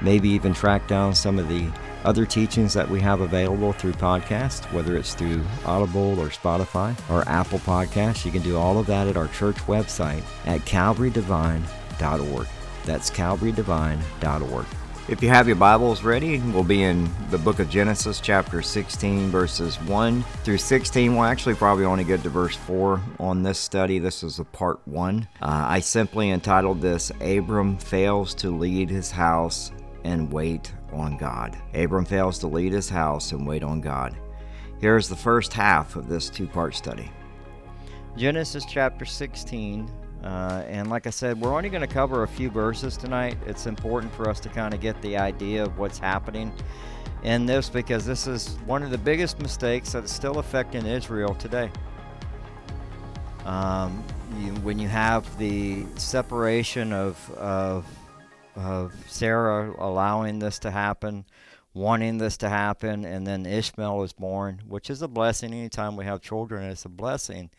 maybe even track down some of the other teachings that we have available through podcast, whether it's through Audible or Spotify or Apple Podcasts. You can do all of that at our church website at calvarydevine.org. That's calvarydevine.org. If you have your Bibles ready, we'll be in the book of Genesis, chapter 16, verses 1 through 16. We'll actually probably only get to verse 4 on this study. This is a part 1. Uh, I simply entitled this Abram Fails to Lead His House and Wait on God. Abram fails to lead his house and wait on God. Here is the first half of this two part study. Genesis chapter 16. Uh, and like I said, we're only going to cover a few verses tonight. It's important for us to kind of get the idea of what's happening in this because this is one of the biggest mistakes that is still affecting Israel today. Um, you, when you have the separation of, of of Sarah allowing this to happen, wanting this to happen, and then Ishmael is born, which is a blessing. Anytime we have children, it's a blessing.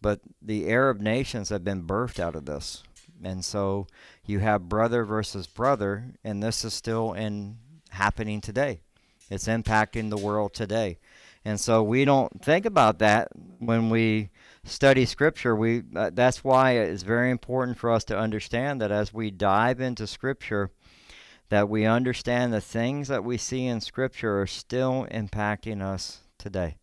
But the Arab nations have been birthed out of this. And so you have brother versus brother, and this is still in happening today. It's impacting the world today. And so we don't think about that when we study scripture we uh, that's why it's very important for us to understand that as we dive into scripture that we understand the things that we see in scripture are still impacting us today.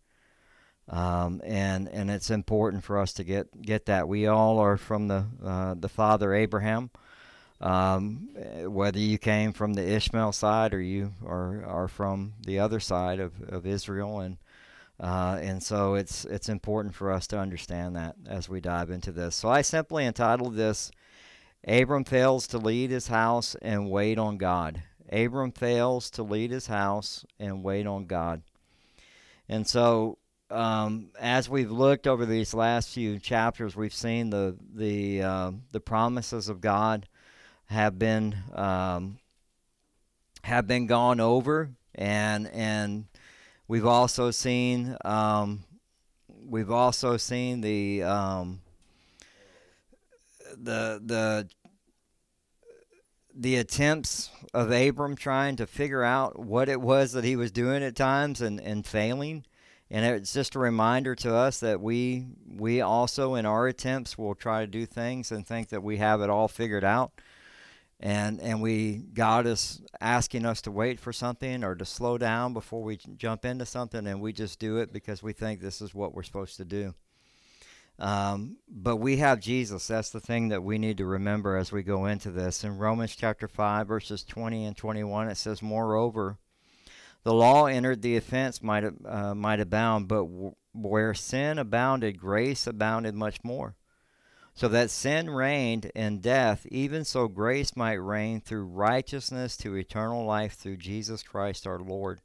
Um, and and it's important for us to get get that. We all are from the uh, the father Abraham. Um, whether you came from the Ishmael side or you are are from the other side of, of Israel and uh, and so it's it's important for us to understand that as we dive into this. So I simply entitled this Abram fails to lead his house and wait on God. Abram fails to lead his house and wait on God. And so um, as we've looked over these last few chapters, we've seen the the uh, the promises of God have been um, have been gone over, and and We've also seen um, we've also seen the um, the the the attempts of Abram trying to figure out what it was that he was doing at times and, and failing. And it's just a reminder to us that we we also in our attempts will try to do things and think that we have it all figured out and and we God is asking us to wait for something or to slow down before we jump into something, and we just do it because we think this is what we're supposed to do. Um, but we have Jesus. That's the thing that we need to remember as we go into this. In Romans chapter 5, verses 20 and 21, it says, Moreover, the law entered the offense might, uh, might abound, but w- where sin abounded, grace abounded much more so that sin reigned in death, even so grace might reign through righteousness to eternal life through Jesus Christ our Lord.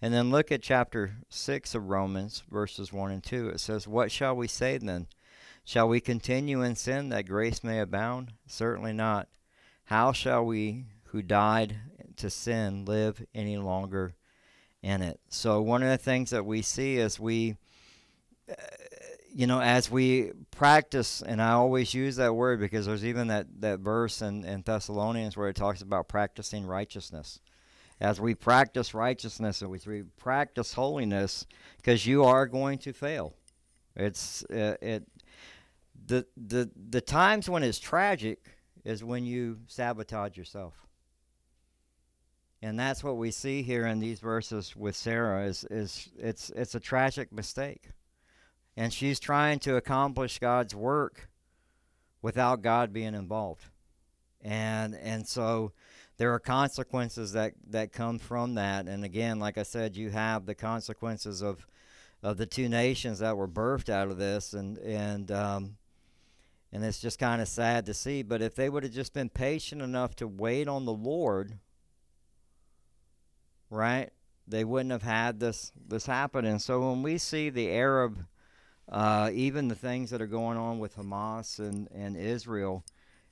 And then look at chapter 6 of Romans, verses 1 and 2. It says, What shall we say then? Shall we continue in sin that grace may abound? Certainly not. How shall we who died to sin live any longer in it? So, one of the things that we see is we. Uh, you know, as we practice, and I always use that word because there's even that, that verse in, in Thessalonians where it talks about practicing righteousness. As we practice righteousness and we practice holiness, because you are going to fail. It's uh, it the the the times when it's tragic is when you sabotage yourself. And that's what we see here in these verses with Sarah is is it's it's a tragic mistake and she's trying to accomplish God's work without God being involved. And and so there are consequences that, that come from that. And again, like I said, you have the consequences of of the two nations that were birthed out of this and and um, and it's just kind of sad to see. But if they would have just been patient enough to wait on the Lord, right, they wouldn't have had this this happen. And so when we see the Arab, uh, even the things that are going on with Hamas and and Israel,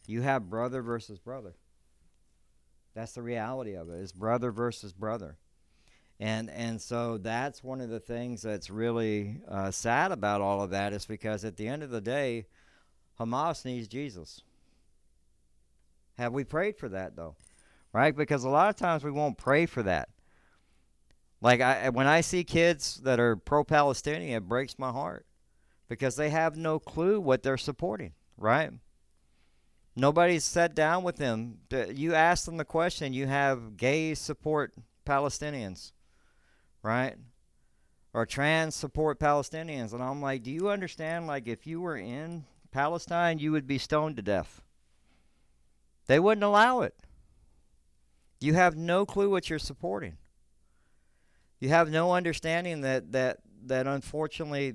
you have brother versus brother. That's the reality of it. It's brother versus brother. And and so that's one of the things that's really uh, sad about all of that is because at the end of the day, Hamas needs Jesus. Have we prayed for that though? Right? Because a lot of times we won't pray for that. Like I when I see kids that are pro-Palestinian, it breaks my heart because they have no clue what they're supporting, right? Nobody's sat down with them. You ask them the question, you have gays support Palestinians, right? Or trans support Palestinians. And I'm like, do you understand? Like, if you were in Palestine, you would be stoned to death. They wouldn't allow it. You have no clue what you're supporting. You have no understanding that that that unfortunately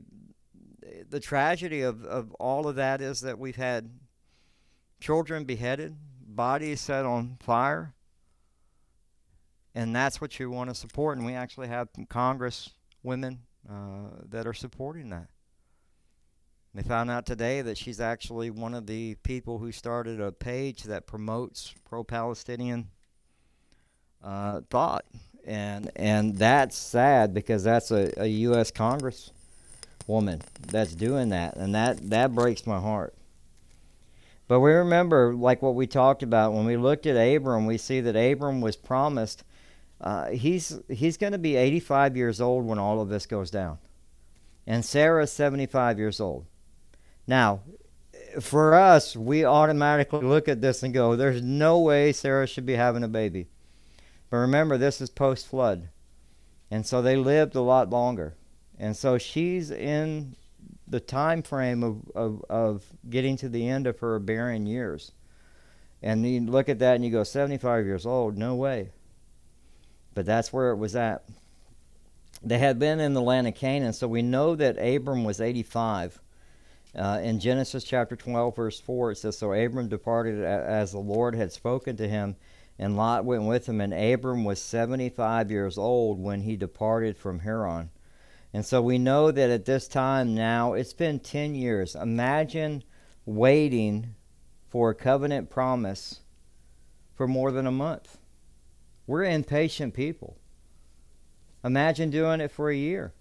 the tragedy of, of all of that is that we've had children beheaded, bodies set on fire. And that's what you want to support. And we actually have Congress women uh, that are supporting that. They found out today that she's actually one of the people who started a page that promotes pro-Palestinian uh, thought, and and that's sad because that's a, a U.S. Congresswoman that's doing that, and that that breaks my heart. But we remember, like what we talked about when we looked at Abram, we see that Abram was promised. Uh, he's he's going to be 85 years old when all of this goes down, and Sarah's 75 years old. Now, for us, we automatically look at this and go, there's no way Sarah should be having a baby. But remember, this is post flood. And so they lived a lot longer. And so she's in the time frame of, of, of getting to the end of her barren years. And you look at that and you go, 75 years old? No way. But that's where it was at. They had been in the land of Canaan, so we know that Abram was 85 uh, in Genesis chapter 12, verse 4, it says, So Abram departed as the Lord had spoken to him, and Lot went with him. And Abram was 75 years old when he departed from Haran. And so we know that at this time now, it's been 10 years. Imagine waiting for a covenant promise for more than a month. We're impatient people. Imagine doing it for a year.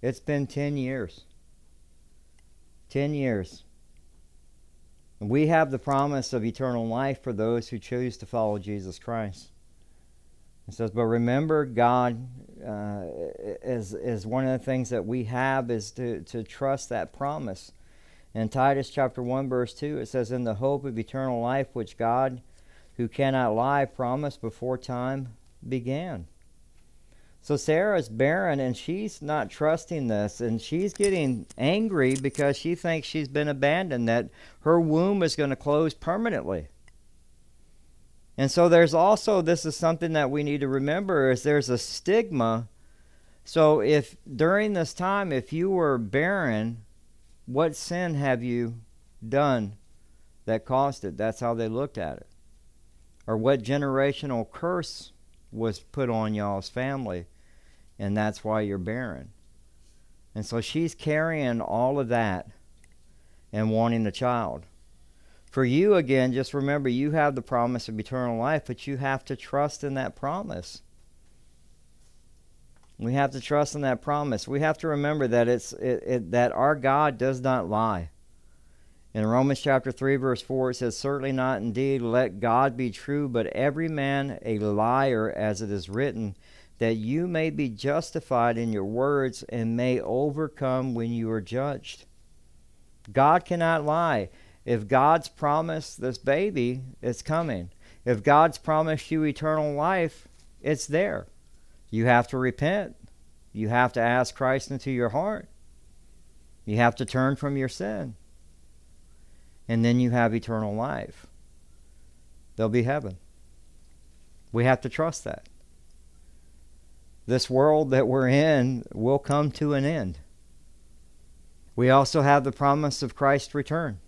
It's been 10 years. 10 years. We have the promise of eternal life for those who choose to follow Jesus Christ. It says, but remember, God uh, is, is one of the things that we have is to, to trust that promise. In Titus chapter 1, verse 2, it says, In the hope of eternal life, which God, who cannot lie, promised before time began. So Sarah's barren and she's not trusting this and she's getting angry because she thinks she's been abandoned, that her womb is going to close permanently. And so there's also this is something that we need to remember is there's a stigma. So if during this time if you were barren, what sin have you done that caused it? That's how they looked at it. Or what generational curse was put on y'all's family and that's why you're barren. And so she's carrying all of that and wanting a child. For you, again, just remember you have the promise of eternal life, but you have to trust in that promise. We have to trust in that promise. We have to remember that it's it, it, that our God does not lie. In Romans chapter 3 verse 4 it says certainly not indeed let God be true but every man a liar as it is written that you may be justified in your words and may overcome when you are judged. God cannot lie. If God's promised this baby, it's coming. If God's promised you eternal life, it's there. You have to repent. You have to ask Christ into your heart. You have to turn from your sin. and then you have eternal life. There'll be heaven. We have to trust that. This world that we're in will come to an end. We also have the promise of Christ's return.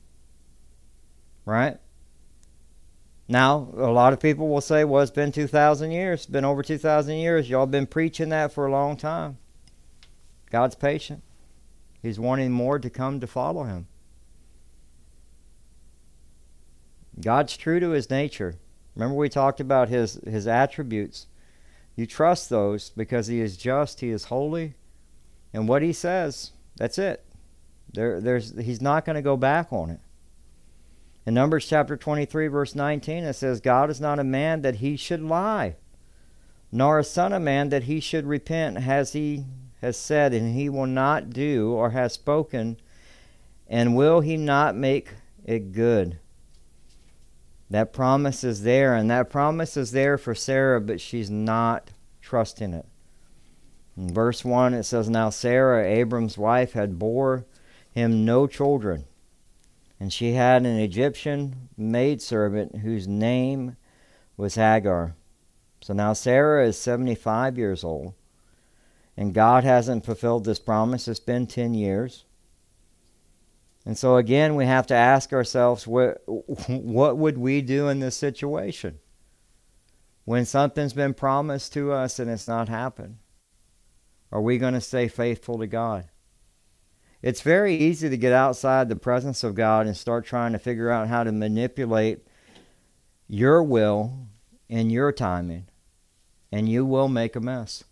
Right? Now, a lot of people will say, well, it's been 2,000 years. It's been over 2,000 years. Y'all been preaching that for a long time. God's patient. He's wanting more to come to follow him. God's true to his nature. Remember we talked about his, his attributes. You trust those because he is just, he is holy, and what he says, that's it. There, there's, he's not going to go back on it. In Numbers chapter 23, verse 19, it says, God is not a man that he should lie, nor a son of man that he should repent, as he has said, and he will not do, or has spoken, and will he not make it good? That promise is there, and that promise is there for Sarah, but she's not trusting it. In verse 1, it says, Now Sarah, Abram's wife, had bore him no children, and she had an Egyptian maidservant whose name was Hagar. So now Sarah is 75 years old, and God hasn't fulfilled this promise. It's been 10 years. And so again, we have to ask ourselves what, what would we do in this situation? When something's been promised to us and it's not happened, are we going to stay faithful to God? It's very easy to get outside the presence of God and start trying to figure out how to manipulate your will and your timing, and you will make a mess.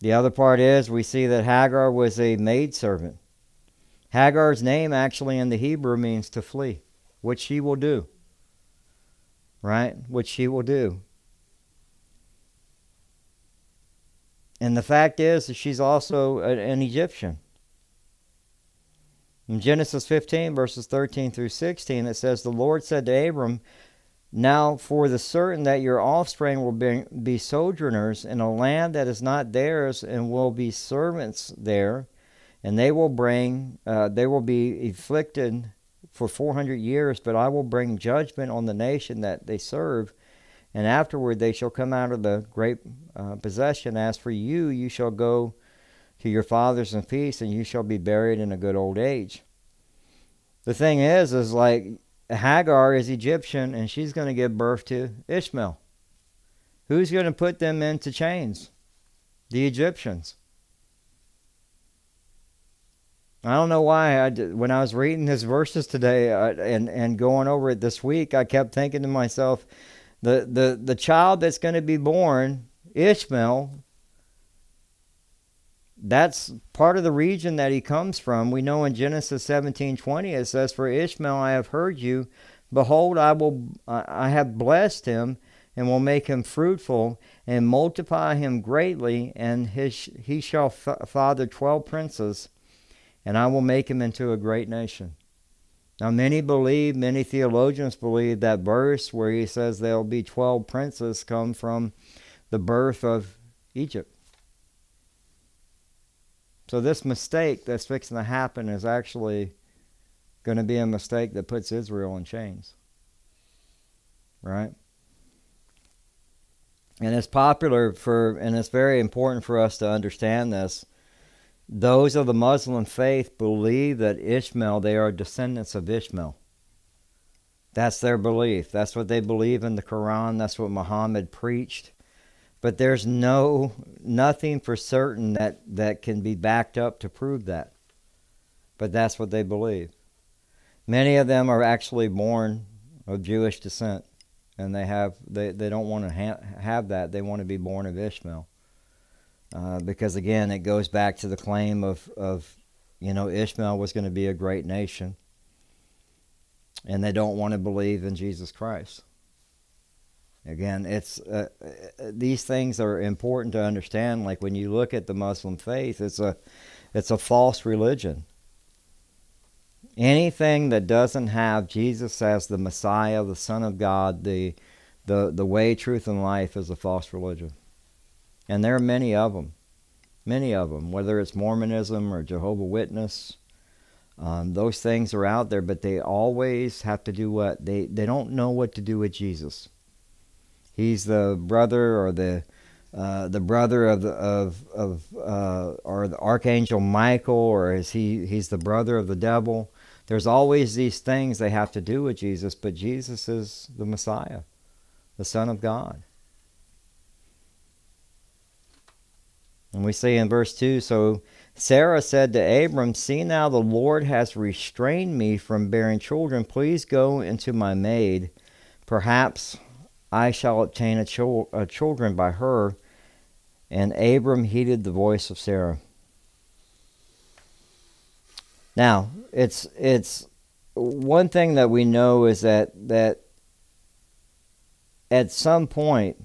The other part is we see that Hagar was a maidservant. Hagar's name actually in the Hebrew means to flee, which she will do. Right? Which she will do. And the fact is that she's also an Egyptian. In Genesis 15, verses 13 through 16, it says, The Lord said to Abram, now, for the certain that your offspring will be, be, sojourners in a land that is not theirs, and will be servants there, and they will bring, uh, they will be afflicted for four hundred years. But I will bring judgment on the nation that they serve, and afterward they shall come out of the great uh, possession. As for you, you shall go to your fathers in peace, and you shall be buried in a good old age. The thing is, is like Hagar is Egyptian and she's going to give birth to Ishmael. Who's going to put them into chains? The Egyptians. I don't know why. I, when I was reading his verses today uh, and and going over it this week, I kept thinking to myself, the the the child that's going to be born, Ishmael, that's part of the region that he comes from. We know in Genesis 17:20 it says, "For Ishmael I have heard you; behold, I will I have blessed him, and will make him fruitful, and multiply him greatly, and his he shall f- father twelve princes, and I will make him into a great nation." Now, many believe, many theologians believe that verse where he says there will be twelve princes come from the birth of Egypt. So this mistake that's fixing to happen is actually going to be a mistake that puts Israel in chains. Right? And it's popular for, and it's very important for us to understand this. Those of the Muslim faith believe that Ishmael, they are descendants of Ishmael. That's their belief. That's what they believe in the Quran. That's what Muhammad preached but there's no nothing for certain that that can be backed up to prove that but that's what they believe many of them are actually born of jewish descent and they have they, they don't want to ha- have that they want to be born of ishmael uh, because again it goes back to the claim of of you know ishmael was going to be a great nation and they don't want to believe in jesus christ Again, it's uh, uh, these things are important to understand. Like when you look at the Muslim faith, it's a it's a false religion. Anything that doesn't have Jesus as the Messiah, the Son of God, the the the way, truth, and life is a false religion, and there are many of them, many of them. Whether it's Mormonism or Jehovah Witness, Um, those things are out there, but they always have to do what they they don't know what to do with Jesus. He's the brother or the uh, the brother of the, of of uh, or the archangel Michael, or is he he's the brother of the devil? There's always these things they have to do with Jesus, but Jesus is the Messiah, the Son of God. And we see in verse 2 So Sarah said to Abram, See now the Lord has restrained me from bearing children. Please go into my maid. Perhaps I shall obtain a, chil- a children by her. And Abram heeded the voice of Sarah. Now, it's it's one thing that we know is that that at some point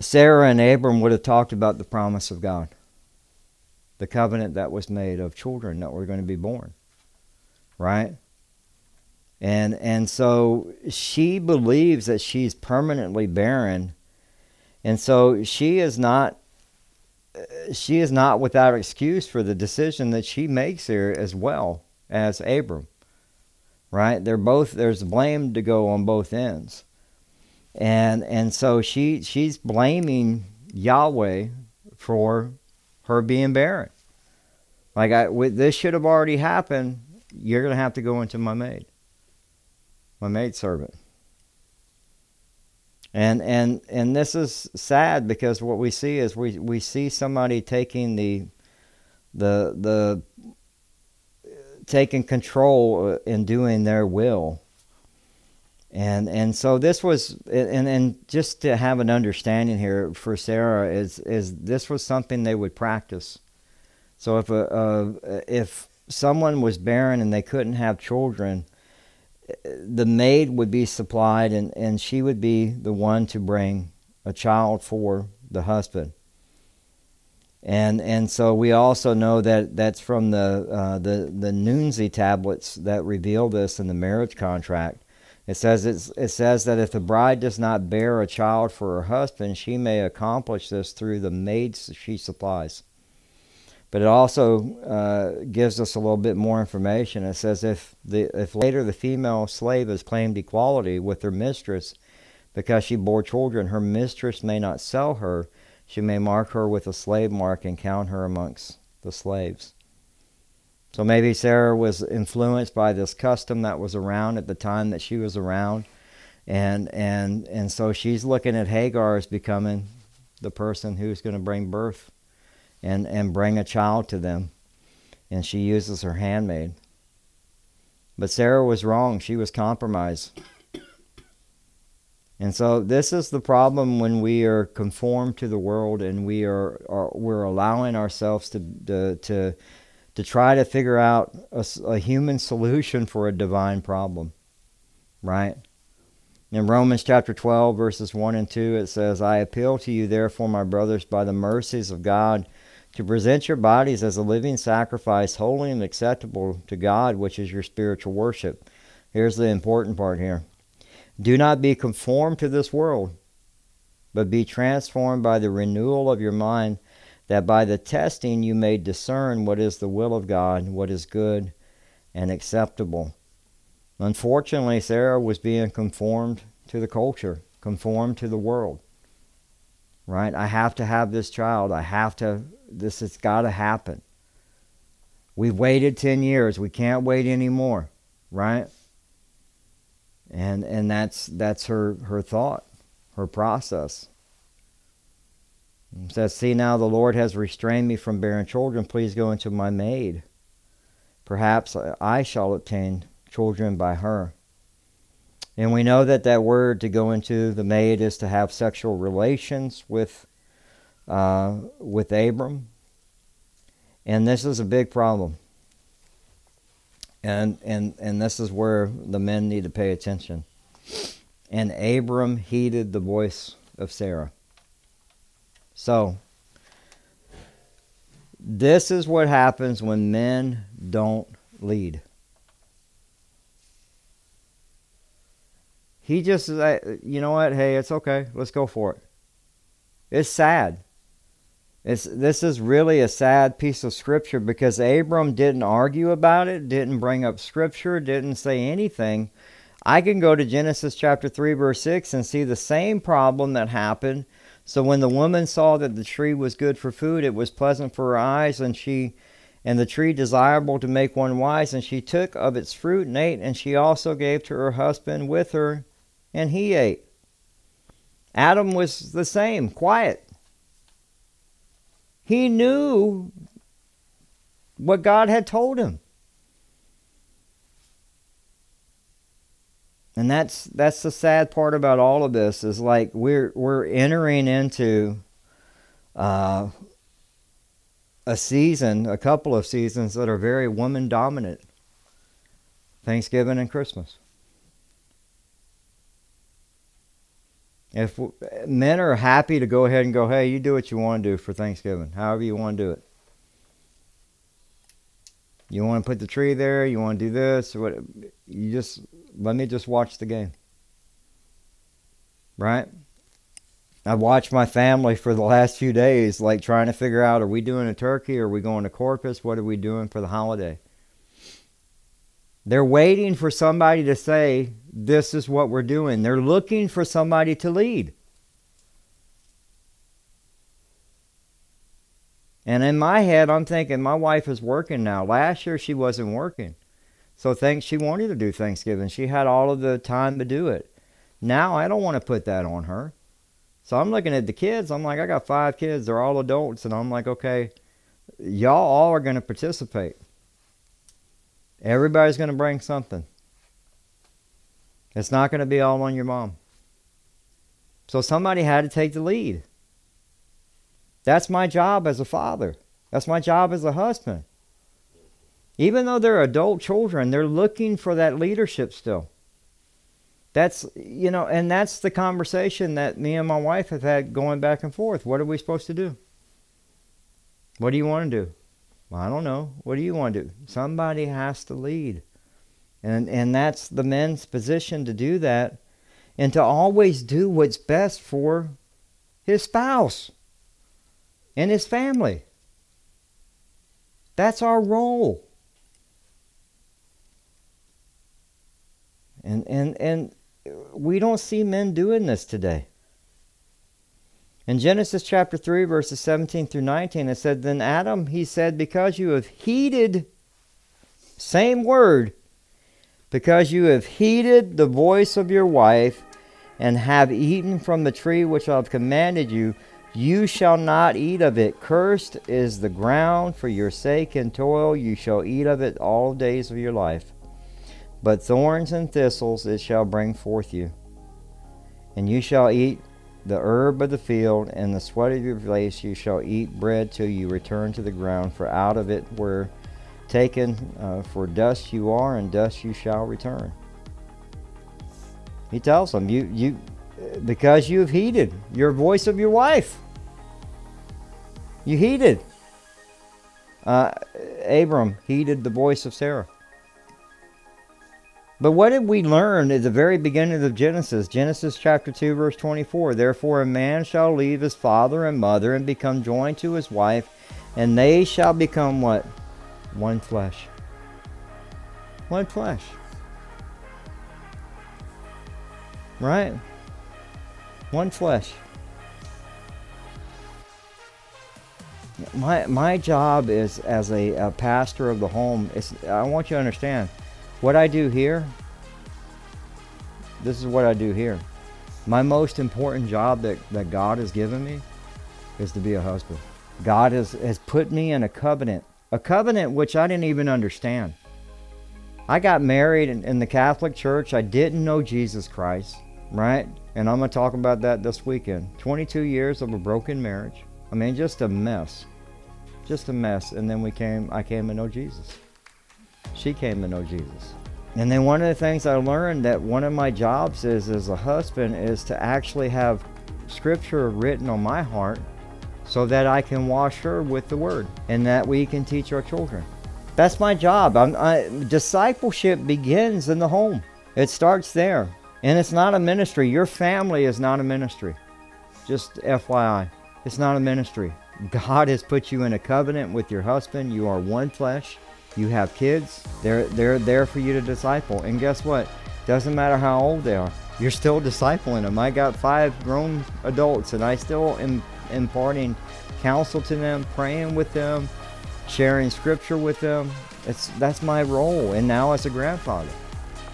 Sarah and Abram would have talked about the promise of God, the covenant that was made of children that were going to be born, right? And and so she believes that she's permanently barren, and so she is not she is not without excuse for the decision that she makes here as well as Abram. Right? They're both there's blame to go on both ends and and so she she's blaming Yahweh for her being barren. Like I, this should have already happened. You're gonna have to go into my maid, my maid servant. And and and this is sad because what we see is we we see somebody taking the the the taking control uh, and doing their will and and so this was and and just to have an understanding here for Sarah is is this was something they would practice. So if a, if someone was barren and they couldn't have children, the maid would be supplied and, and she would be the one to bring a child for the husband. And and so we also know that that's from the uh, the the Nuzi tablets that reveal this in the marriage contract it says it says that if the bride does not bear a child for her husband, she may accomplish this through the maids she supplies. But it also uh, gives us a little bit more information. It says if the if later the female slave has claimed equality with her mistress because she bore children, her mistress may not sell her. She may mark her with a slave mark and count her amongst the slaves. So maybe Sarah was influenced by this custom that was around at the time that she was around. And and and so she's looking at Hagar as becoming the person who's going to bring birth and and bring a child to them. And she uses her handmaid. But Sarah was wrong. She was compromised. And so this is the problem when we are conformed to the world and we are, are we're allowing ourselves to to, to to try to figure out a, a human solution for a divine problem, right? In Romans chapter 12, verses 1 and 2, it says, I appeal to you, therefore, my brothers, by the mercies of God, to present your bodies as a living sacrifice, holy and acceptable to God, which is your spiritual worship. Here's the important part here Do not be conformed to this world, but be transformed by the renewal of your mind that by the testing you may discern what is the will of God, what is good and acceptable. Unfortunately, Sarah was being conformed to the culture, conformed to the world. Right? I have to have this child. I have to, this has got to happen. We've waited 10 years. We can't wait anymore. Right? And, and that's, that's her, her thought, her process. It says, See now, the Lord has restrained me from bearing children. Please go into my maid. Perhaps I shall obtain children by her. And we know that that word to go into the maid is to have sexual relations with, uh, with Abram. And this is a big problem. And, and, and this is where the men need to pay attention. And Abram heeded the voice of Sarah. So, this is what happens when men don't lead. He just, you know what? Hey, it's okay. Let's go for it. It's sad. It's, this is really a sad piece of scripture because Abram didn't argue about it, didn't bring up scripture, didn't say anything. I can go to Genesis chapter 3, verse 6 and see the same problem that happened. So when the woman saw that the tree was good for food, it was pleasant for her eyes, and she and the tree desirable to make one wise, and she took of its fruit and ate, and she also gave to her husband with her, and he ate. Adam was the same, quiet. He knew what God had told him. And that's that's the sad part about all of this is like we're we're entering into uh, a season, a couple of seasons that are very woman dominant. Thanksgiving and Christmas. If men are happy to go ahead and go, hey, you do what you want to do for Thanksgiving, however you want to do it. You want to put the tree there, you want to do this, what you just let me just watch the game. Right? I watched my family for the last few days, like trying to figure out are we doing a turkey? Are we going to Corpus? What are we doing for the holiday? They're waiting for somebody to say, This is what we're doing. They're looking for somebody to lead. And in my head, I'm thinking, my wife is working now. Last year, she wasn't working. So thanks, she wanted to do Thanksgiving. She had all of the time to do it. Now, I don't want to put that on her. So I'm looking at the kids. I'm like, I got five kids. They're all adults. And I'm like, okay, y'all all are going to participate. Everybody's going to bring something. It's not going to be all on your mom. So somebody had to take the lead. That's my job as a father. That's my job as a husband. Even though they're adult children, they're looking for that leadership still. That's, you know, and that's the conversation that me and my wife have had going back and forth. What are we supposed to do? What do you want to do? Well, I don't know. What do you want to do? Somebody has to lead. And, and that's the men's position to do that and to always do what's best for his spouse and his family. That's our role. And, and, and we don't see men doing this today. In Genesis chapter 3, verses 17 through 19, it said, Then Adam, he said, Because you have heeded, same word, because you have heeded the voice of your wife, and have eaten from the tree which I have commanded you, you shall not eat of it. Cursed is the ground for your sake and toil. You shall eat of it all days of your life. But thorns and thistles it shall bring forth you. And you shall eat the herb of the field, and the sweat of your face you shall eat bread till you return to the ground, for out of it were taken, uh, for dust you are, and dust you shall return. He tells them, you, you, because you have heeded your voice of your wife. You heeded. Uh, Abram heeded the voice of Sarah. But what did we learn at the very beginning of Genesis? Genesis chapter 2, verse 24. Therefore, a man shall leave his father and mother and become joined to his wife, and they shall become what? One flesh. One flesh. Right? One flesh. My, my job is as a, a pastor of the home, I want you to understand what I do here, this is what I do here. My most important job that, that God has given me is to be a husband. God has, has put me in a covenant, a covenant which I didn't even understand. I got married in, in the Catholic Church. I didn't know Jesus Christ, right? And I'm going to talk about that this weekend. 22 years of a broken marriage. I mean, just a mess. Just a mess. And then we came, I came to know Jesus she came to know Jesus. And then one of the things I learned that one of my jobs is as a husband is to actually have scripture written on my heart so that I can wash her with the word and that we can teach our children. That's my job. I, discipleship begins in the home. It starts there. And it's not a ministry. Your family is not a ministry. Just FYI. It's not a ministry. God has put you in a covenant with your husband. You are one flesh. You have kids. They're they're there for you to disciple. And guess what? Doesn't matter how old they are. You're still discipling them. I got five grown adults, and I still am imparting counsel to them, praying with them, sharing scripture with them. It's that's my role. And now as a grandfather.